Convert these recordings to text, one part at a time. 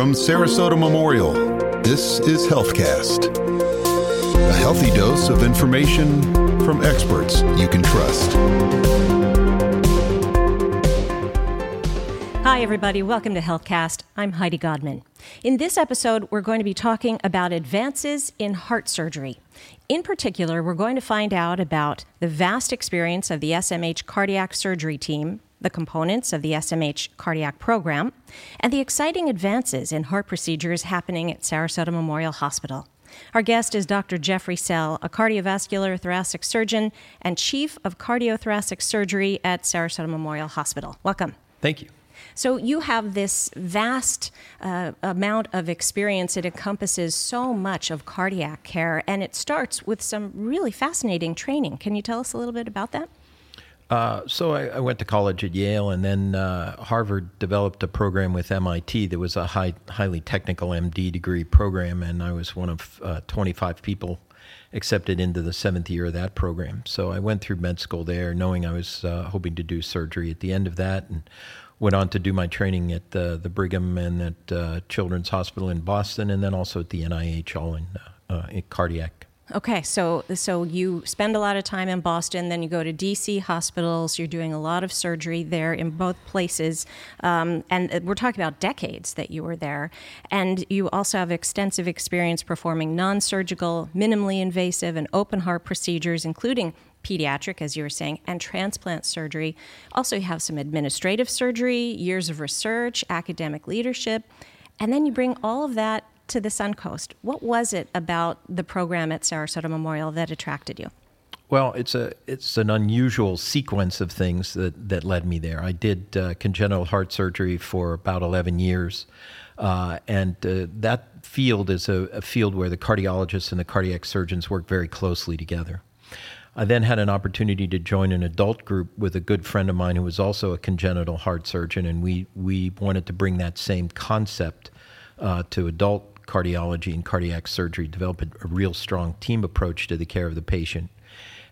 From Sarasota Memorial, this is HealthCast. A healthy dose of information from experts you can trust. Hi, everybody. Welcome to HealthCast. I'm Heidi Godman. In this episode, we're going to be talking about advances in heart surgery. In particular, we're going to find out about the vast experience of the SMH cardiac surgery team, the components of the SMH cardiac program, and the exciting advances in heart procedures happening at Sarasota Memorial Hospital. Our guest is Dr. Jeffrey Sell, a cardiovascular thoracic surgeon and chief of cardiothoracic surgery at Sarasota Memorial Hospital. Welcome. Thank you. So you have this vast uh, amount of experience. It encompasses so much of cardiac care, and it starts with some really fascinating training. Can you tell us a little bit about that? Uh, so I, I, went to college at Yale, and then uh, Harvard developed a program with MIT that was a high, highly technical MD degree program, and I was one of uh, 25 people accepted into the seventh year of that program. So I went through med school there, knowing I was uh, hoping to do surgery at the end of that, and went on to do my training at uh, the Brigham and at uh, Children's Hospital in Boston, and then also at the NIH, all in, uh, in cardiac. Okay, so so you spend a lot of time in Boston, then you go to DC hospitals. You're doing a lot of surgery there in both places, um, and we're talking about decades that you were there. And you also have extensive experience performing non-surgical, minimally invasive, and open heart procedures, including pediatric, as you were saying, and transplant surgery. Also, you have some administrative surgery, years of research, academic leadership, and then you bring all of that to the Suncoast. What was it about the program at Sarasota Memorial that attracted you? Well, it's a it's an unusual sequence of things that, that led me there. I did uh, congenital heart surgery for about 11 years, uh, and uh, that field is a, a, field where the cardiologists and the cardiac surgeons work very closely together. I then had an opportunity to join an adult group with a good friend of mine who was also a congenital heart surgeon, and we, we wanted to bring that same concept uh, to adult cardiology and cardiac surgery, develop a, a, real strong team approach to the care of the patient.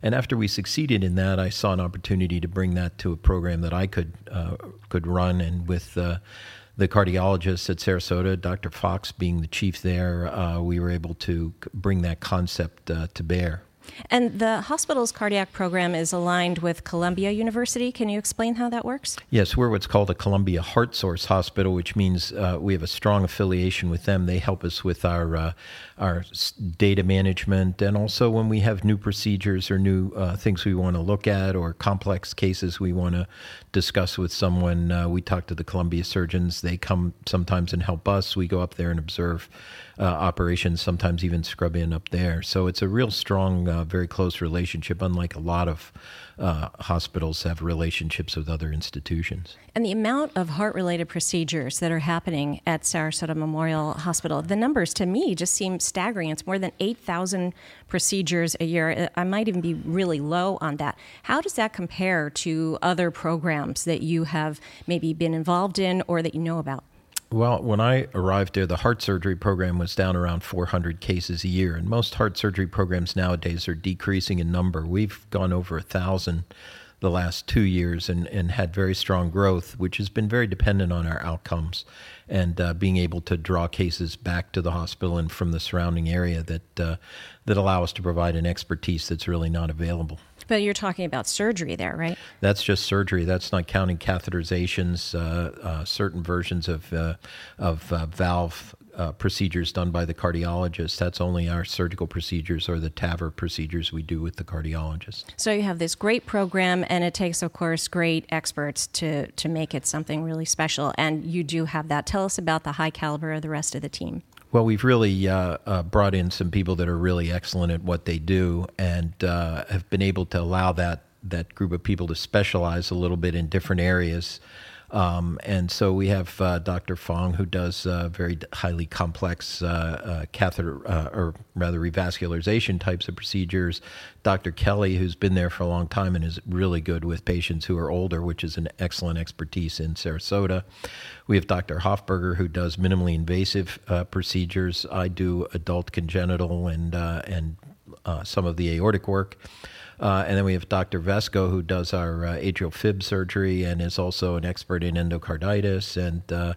And after we succeeded in that, I saw an opportunity to bring that to a program that I could uh, could run, and with uh, the cardiologist at Sarasota, Dr. Fox being the chief there, uh, we were able to bring that concept uh, to bear. And the hospital's cardiac program is aligned with Columbia University. Can you explain how that works? Yes, we're what's called a Columbia Heart Source Hospital, which means uh, we have a strong affiliation with them. They help us with our uh, our data management, and also when we have new procedures or new uh, things we want to look at or complex cases we want to discuss with someone, uh, we talk to the Columbia surgeons. They come sometimes and help us. We go up there and observe uh, operations, sometimes even scrub in up there. So it's a real strong, uh, very close relationship, unlike a lot of uh, hospitals have relationships with other institutions. And the amount of heart related procedures that are happening at Sarasota Memorial Hospital, the numbers to me just seem staggering. It's more than 8,000 procedures a year. I might even be really low on that. How does that compare to other programs that you have maybe been involved in or that you know about? Well, when I arrived there, the heart surgery program was down around 400 cases a year, and most heart surgery programs nowadays are decreasing in number. We've gone over a thousand the last two years and, and had very strong growth, which has been very dependent on our outcomes and uh, being able to draw cases back to the hospital and from the surrounding area that uh, that allow us to provide an expertise that's really not available. But you're talking about surgery there, right? That's just surgery. That's not counting catheterizations, uh, uh, certain versions of uh, of uh, valve uh, procedures done by the cardiologist. That's only our surgical procedures or the TAVR procedures we do with the cardiologist. So you have this great program, and it takes, of course, great experts to to make it something really special. And you do have that. Tell us about the high caliber of the rest of the team. Well, we've really uh, uh, brought in some people that are really excellent at what they do, and uh, have been able to allow that that group of people to specialize a little bit in different areas. Um, and so we have uh, Dr. Fong, who does uh, very highly complex uh, uh catheter, uh, or rather revascularization types of procedures. Dr. Kelly, who's been there for a long time and is really good with patients who are older, which is an excellent expertise in Sarasota. We have Dr. Hofberger, who does minimally invasive uh, procedures. I do adult congenital and and some of the aortic work. Uh, and then we have Dr. Vesco, who does our uh, atrial fib surgery and is also an expert in endocarditis, and uh,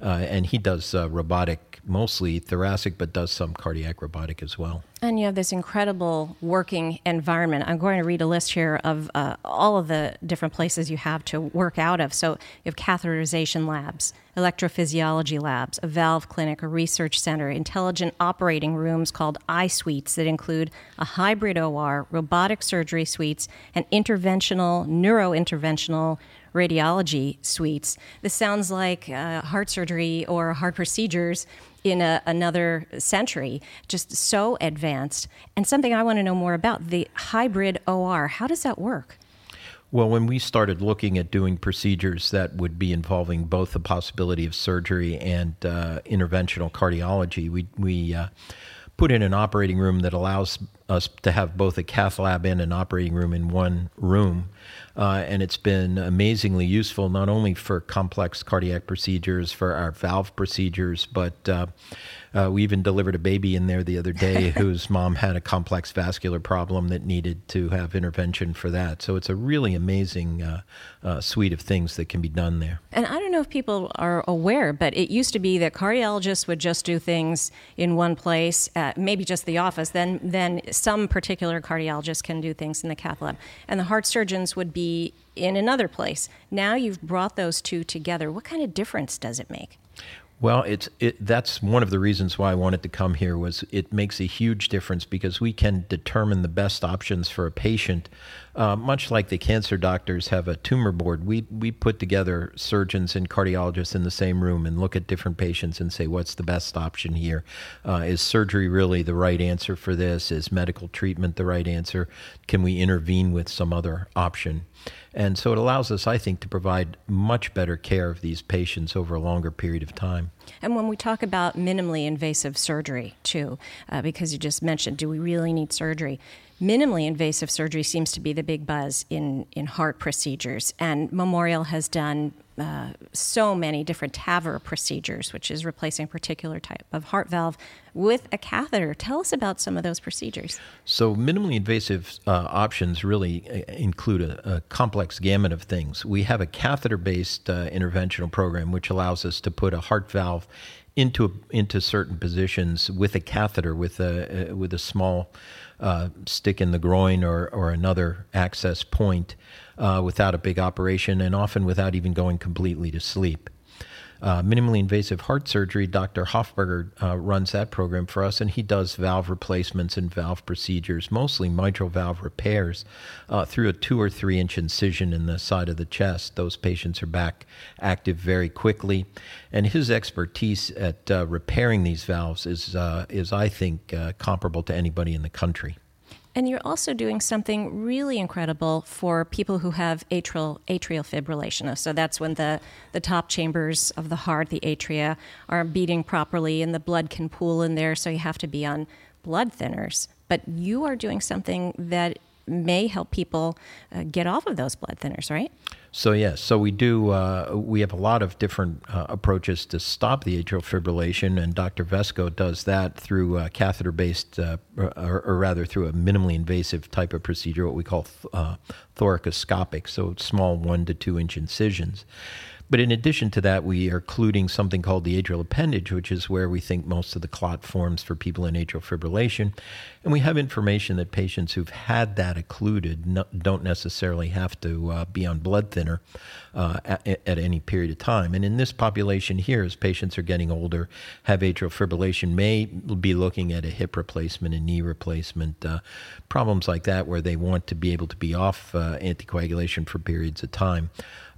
uh and he does uh, robotic, mostly thoracic, but does some cardiac robotic as well. And you have this incredible working environment. I'm going to read a list here of uh, all of the different places you have to work out of. So you have catheterization labs, electrophysiology labs, a valve clinic, a research center, intelligent operating rooms called I suites that include a hybrid OR, robotic surgery suites, and interventional, neurointerventional radiology suites. This sounds like uh, heart surgery or heart procedures in a, another century, just so advanced. And something I want to know more about the hybrid OR. How does that work? Well, when we started looking at doing procedures that would be involving both the possibility of surgery and uh, interventional cardiology, we, we uh, put in an operating room that allows us to have both a cath lab and an operating room in one room. Uh, and it's been amazingly useful not only for complex cardiac procedures, for our valve procedures, but uh, uh, we even delivered a baby in there the other day whose mom had a complex vascular problem that needed to have intervention for that. So it's a really amazing uh, uh, suite of things that can be done there. And I don't know if people are aware, but it used to be that cardiologists would just do things in one place, uh, maybe just the office. Then, then some particular cardiologist can do things in the cath lab, and the heart surgeons would be in another place. Now you've brought those two together. What kind of difference does it make? Well, it's it, that's one of the reasons why I wanted to come here was it makes a huge difference because we can determine the best options for a patient. Uh, much like the cancer doctors have a tumor board, we we put together surgeons and cardiologists in the same room and look at different patients and say what's the best option here. Uh, is surgery really the right answer for this? Is medical treatment the right answer? Can we intervene with some other option? And so it allows us, I think, to provide much better care of these patients over a longer period of time. And when we talk about minimally invasive surgery, too, uh, because you just mentioned, do we really need surgery? Minimally invasive surgery seems to be the big buzz in, in heart procedures, and Memorial has done uh, so many different TAVR procedures, which is replacing a particular type of heart valve with a catheter. Tell us about some of those procedures. So, minimally invasive uh, options really uh, include a, a, complex gamut of things. We have a catheter based uh, interventional program which allows us to put a heart valve into into certain positions with a catheter with a uh, with a small uh, stick in the groin or or another access point uh, without a big operation and often without even going completely to sleep uh, minimally invasive heart surgery, Dr. Hofberger uh, runs that program for us, and he does valve replacements and valve procedures, mostly mitral valve repairs, uh, through a two or three inch incision in the side of the chest. Those patients are back active very quickly, and his expertise at uh, repairing these valves is, uh, is I think, uh, comparable to anybody in the country. And you're also doing something really incredible for people who have atrial atrial fibrillation. So that's when the, the top chambers of the heart, the atria, are beating properly and the blood can pool in there. So you have to be on blood thinners. But you are doing something that may help people uh, get off of those blood thinners, right? So yes, so we do. Uh, we have a lot of different uh, approaches to stop the atrial fibrillation, and Dr. Vesco does that through uh, catheter-based, uh, or, or, rather through a minimally invasive type of procedure, what we call th- uh, thoracoscopic, so small one to two inch incisions. But in addition to that, we are occluding something called the atrial appendage, which is where we think most of the clot forms for people in atrial fibrillation. And we have information that patients who've had that occluded don't necessarily have to uh, be on blood thinner uh, at, at, any period of time. And in this population here, as patients are getting older, have atrial fibrillation, may be looking at a hip replacement, a knee replacement, uh, problems like that, where they want to be able to be off uh, anticoagulation for periods of time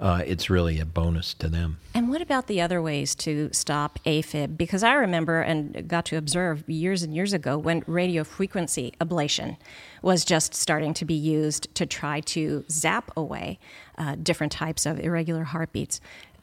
uh, it's really a bonus to them. And what about the other ways to stop AFib? Because I remember and got to observe years and years ago when radio frequency ablation was just starting to be used to try to zap away uh, different types of irregular heartbeats.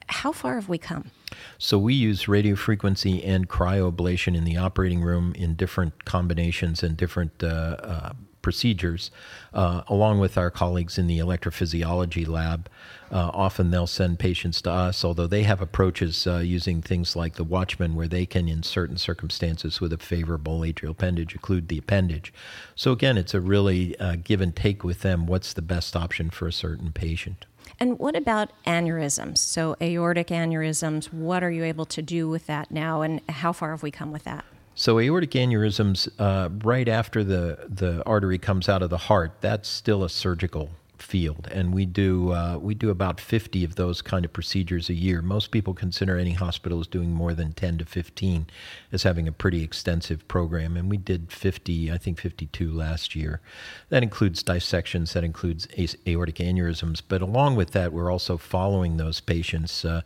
How far have we come? So we use radio frequency and cryoablation in the operating room in different combinations and different uh, uh, procedures, uh, along with our colleagues in the electrophysiology lab. Uh, often they'll send patients to us, although they have approaches uh, using things like the Watchman, where they can, in certain circumstances with a favorable atrial appendage, occlude the appendage. So, again, it's a really uh, give and take with them what's the best option for a certain patient. And what about aneurysms? So, aortic aneurysms, what are you able to do with that now, and how far have we come with that? So aortic aneurysms, uh, right after the, the artery comes out of the heart, that's still a surgical field, and we do uh, we do about 50 of those kind of procedures a year. Most people consider any hospital as doing more than 10 to 15 as having a pretty extensive program, and we did 50, I think 52 last year. That includes dissections, that includes aortic aneurysms, but along with that, we're also following those patients uh,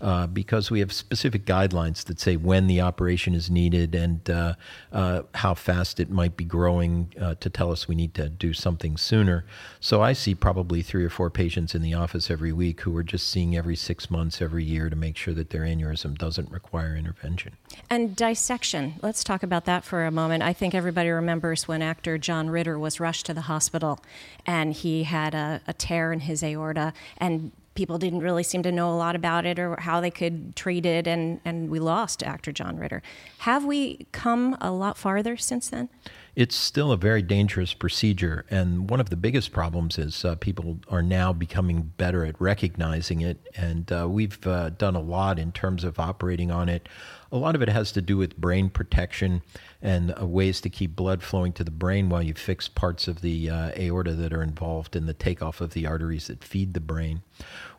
uh, because we have specific guidelines that say when the operation is needed and uh, uh, how fast it might be growing uh, to tell us we need to do something sooner. So I see probably three or four patients in the office every week who are just seeing every six months, every year to make sure that their aneurysm doesn't require intervention. And dissection, let's talk about that for a moment. I think everybody remembers when actor John Ritter was rushed to the hospital and he had a, a tear in his aorta, and people didn't really seem to know a lot about it or how they could treat it, and, and we lost actor John Ritter. Have we come a lot farther since then? It's still a very dangerous procedure. And one of the biggest problems is uh, people are now becoming better at recognizing it. And uh, we've uh, done a lot in terms of operating on it. A lot of it has to do with brain protection and uh, ways to keep blood flowing to the brain while you fix parts of the uh, aorta that are involved in the takeoff of the arteries that feed the brain.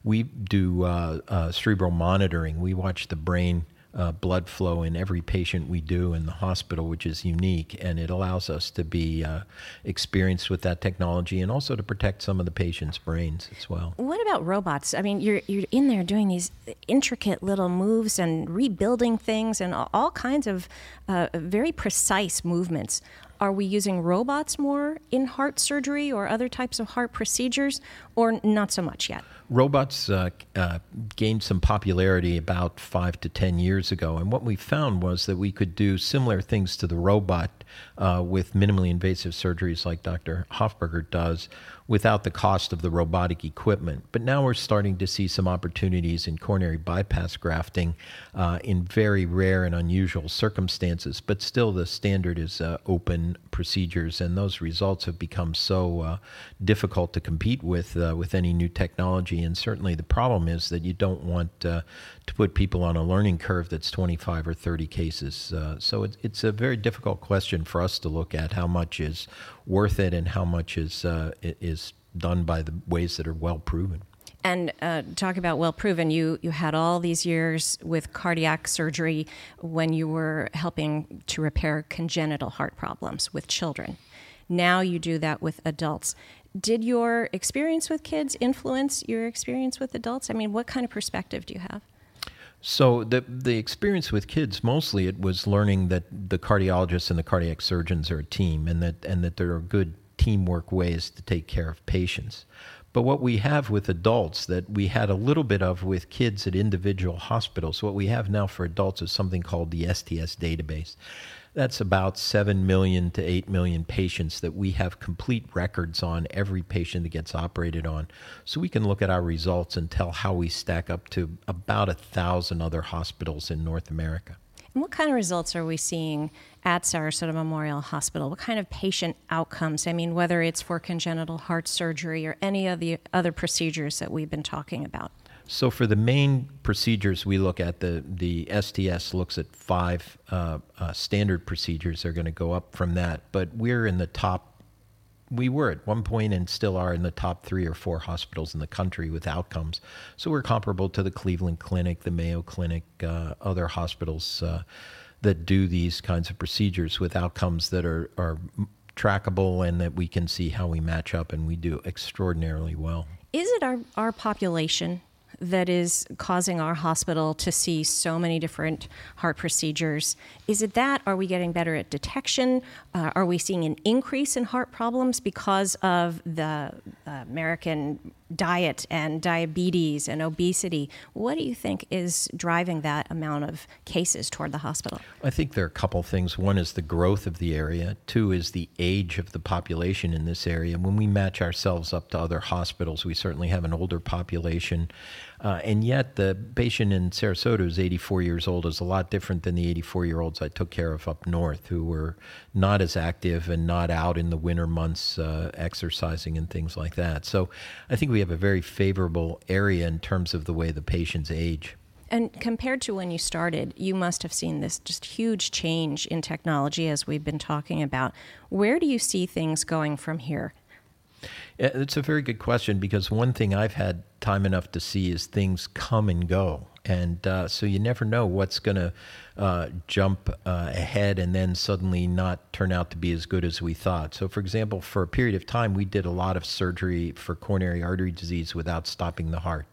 We do uh, cerebral monitoring. We watch the brain uh, blood flow in every patient we do in the hospital, which is unique, and it allows us to be uh, experienced with that technology and also to protect some of the patients' brains as well. What about robots? I mean, you're you're in there doing these intricate little moves and rebuilding things and all kinds of uh, very precise movements. Are we using robots more in heart surgery or other types of heart procedures, or not so much yet? robots uh, uh, gained some popularity about five to ten years ago, and what we found was that we could do similar things to the robot uh, with minimally invasive surgeries like Dr. Hofberger does without the cost of the robotic equipment. But now we're starting to see some opportunities in coronary bypass grafting uh, in very rare and unusual circumstances. But still, the standard is uh, open procedures, and those results have become so uh, difficult to compete with uh, with any new technology. And certainly, the problem is that you don't want uh, to put people on a learning curve that's 25 or 30 cases. Uh, so it, it's a very difficult question for us to look at how much is worth it and how much is uh, is done by the ways that are well proven. And uh, talk about well proven. You you had all these years with cardiac surgery when you were helping to repair congenital heart problems with children. Now you do that with adults. Did your experience with kids influence your experience with adults? I mean, what kind of perspective do you have? So the the experience with kids mostly it was learning that the cardiologists and the cardiac surgeons are a team and that and that there are good teamwork ways to take care of patients. But what we have with adults that we had a little bit of with kids at individual hospitals, what we have now for adults is something called the STS database. That's about 7 million to 8 million patients that we have complete records on every patient that gets operated on. So we can look at our results and tell how we stack up to about a thousand other hospitals in North America. And what kind of results are we seeing at Sarasota Memorial Hospital? What kind of patient outcomes? I mean, whether it's for congenital heart surgery or any of the other procedures that we've been talking about. So for the main procedures we look at, the, the STS looks at five uh, uh, standard procedures. They're going to go up from that. But we're in the top, we were at one point and still are in the top three or four hospitals in the country with outcomes. So we're comparable to the Cleveland Clinic, the Mayo Clinic, uh, other hospitals uh, that do these kinds of procedures with outcomes that are, are trackable and that we can see how we match up, and we do extraordinarily well. Is it our, our population that is causing our hospital to see so many different heart procedures? Is it that? Are we getting better at detection? Uh, are we seeing an increase in heart problems because of the uh, American diet and diabetes and obesity. What do you think is driving that amount of cases toward the hospital? I think there are a couple things. One is the growth of the area, two is the age of the population in this area. When we match ourselves up to other hospitals, we certainly have an older population. Uh, and yet, the patient in Sarasota who's 84 years old is a lot different than the 84 year olds I took care of up north who were not as active and not out in the winter months uh, exercising and things like that. So I think we have a very favorable area in terms of the way the patients age. And compared to when you started, you must have seen this just huge change in technology as we've been talking about. Where do you see things going from here? Uh, it's a very good question because one thing I've had time enough to see is things come and go. And uh, so you never know what's going to uh, jump uh, ahead and then suddenly not turn out to be as good as we thought. So, for example, for a period of time, we did a lot of surgery for coronary artery disease without stopping the heart.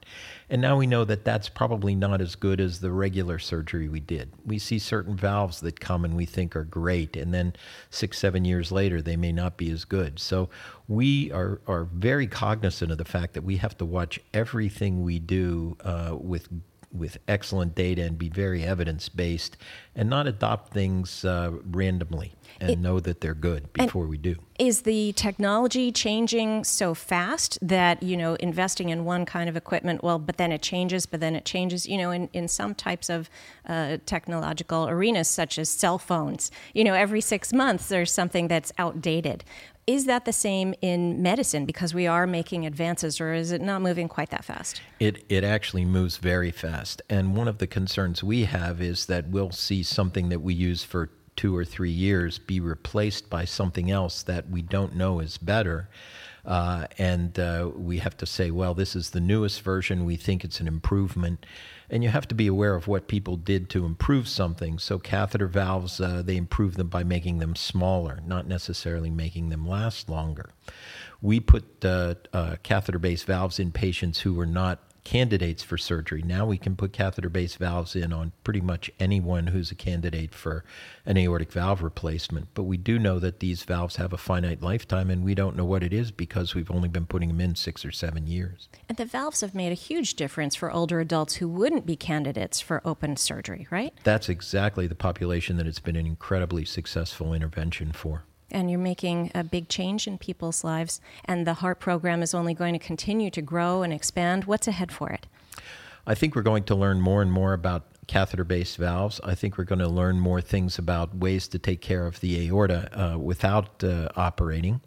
And now we know that that's probably not as good as the regular surgery we did. We see certain valves that come and we think are great, and then six, seven years later, they may not be as good. So we are, are very cognizant of the fact that we have to watch everything we do uh, with with excellent data and be very evidence based and not adopt things uh, randomly and it, know that they're good before we do. Is the technology changing so fast that, you know, investing in one kind of equipment, well, but then it changes, but then it changes, you know, in, in some types of uh, technological arenas, such as cell phones, you know, every six months there's something that's outdated. Is that the same in medicine because we are making advances, or is it not moving quite that fast? It, it actually moves very fast. And one of the concerns we have is that we'll see something that we use for two or three years be replaced by something else that we don't know is better. Uh, and uh, we have to say, well, this is the newest version. We think it's an improvement and you have to be aware of what people did to improve something. So catheter valves, uh, they improve them by making them smaller, not necessarily making them last longer. We put uh, uh, catheter-based valves in patients who were not candidates for surgery. Now we can put catheter based valves in on pretty much anyone who's a candidate for an aortic valve replacement. But we do know that these valves have a finite lifetime, and we don't know what it is because we've only been putting them in six or seven years. And the valves have made a huge difference for older adults who wouldn't be candidates for open surgery, right? That's exactly the population that it's been an incredibly successful intervention for and you're making a big change in people's lives, and the heart program is only going to continue to grow and expand. What's ahead for it? I think we're going to learn more and more about catheter based valves. I think we're going to learn more things about ways to take care of the aorta uh, without uh, operating.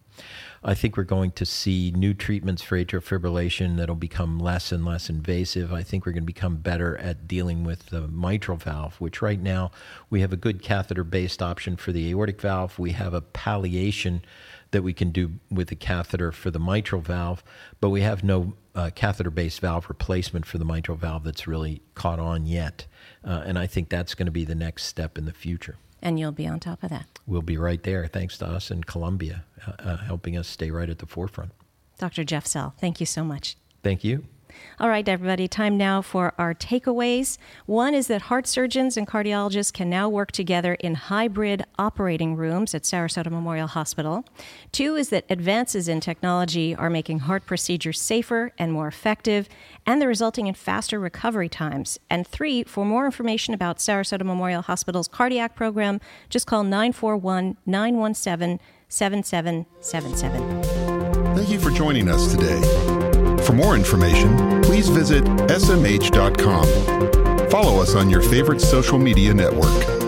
I think we're going to see new treatments for atrial fibrillation that'll become less and less invasive. I think we're going to become better at dealing with the mitral valve, which right now we have a good catheter based option for the aortic valve. We have a palliation that we can do with the catheter for the mitral valve, but we have no uh, catheter based valve replacement for the mitral valve that's really caught on yet. Uh, and I think that's going to be the next step in the future and you'll be on top of that. We'll be right there, thanks to us in Columbia, uh, uh, helping us stay right at the forefront. Dr. Jeff Sell, thank you so much. Thank you. All right, everybody, time now for our takeaways. One is that heart surgeons and cardiologists can now work together in hybrid operating rooms at Sarasota Memorial Hospital. Two is that advances in technology are making heart procedures safer and more effective, and they're resulting in faster recovery times. And three, for more information about Sarasota Memorial Hospital's cardiac program, just call 941 917 7777. Thank you for joining us today. For more information, please visit smh.com. Follow us on your favorite social media network.